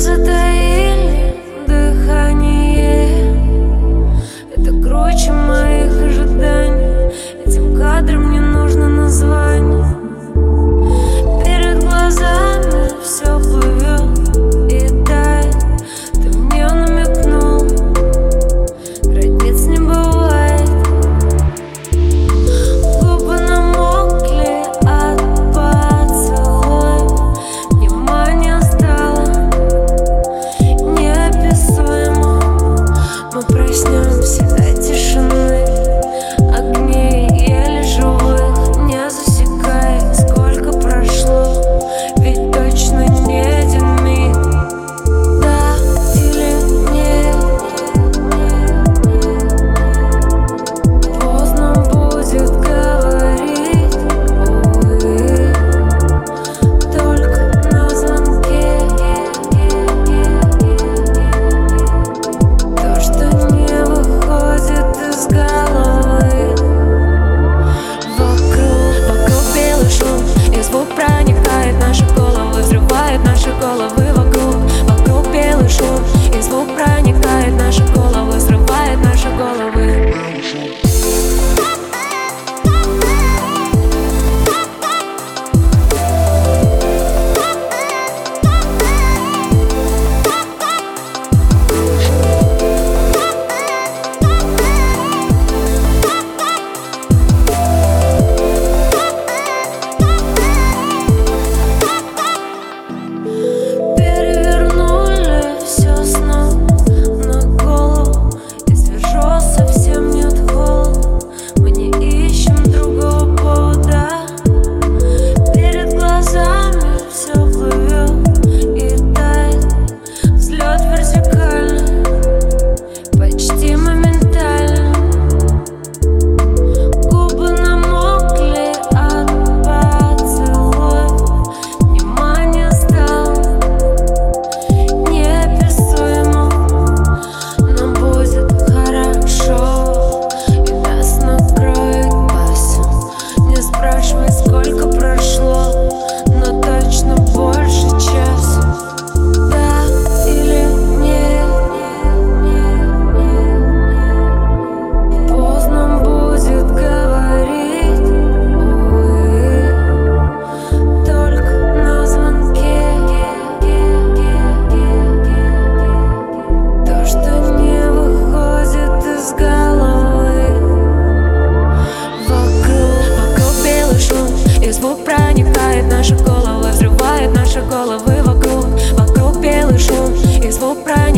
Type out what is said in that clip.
was a day И звук проникает в наши pra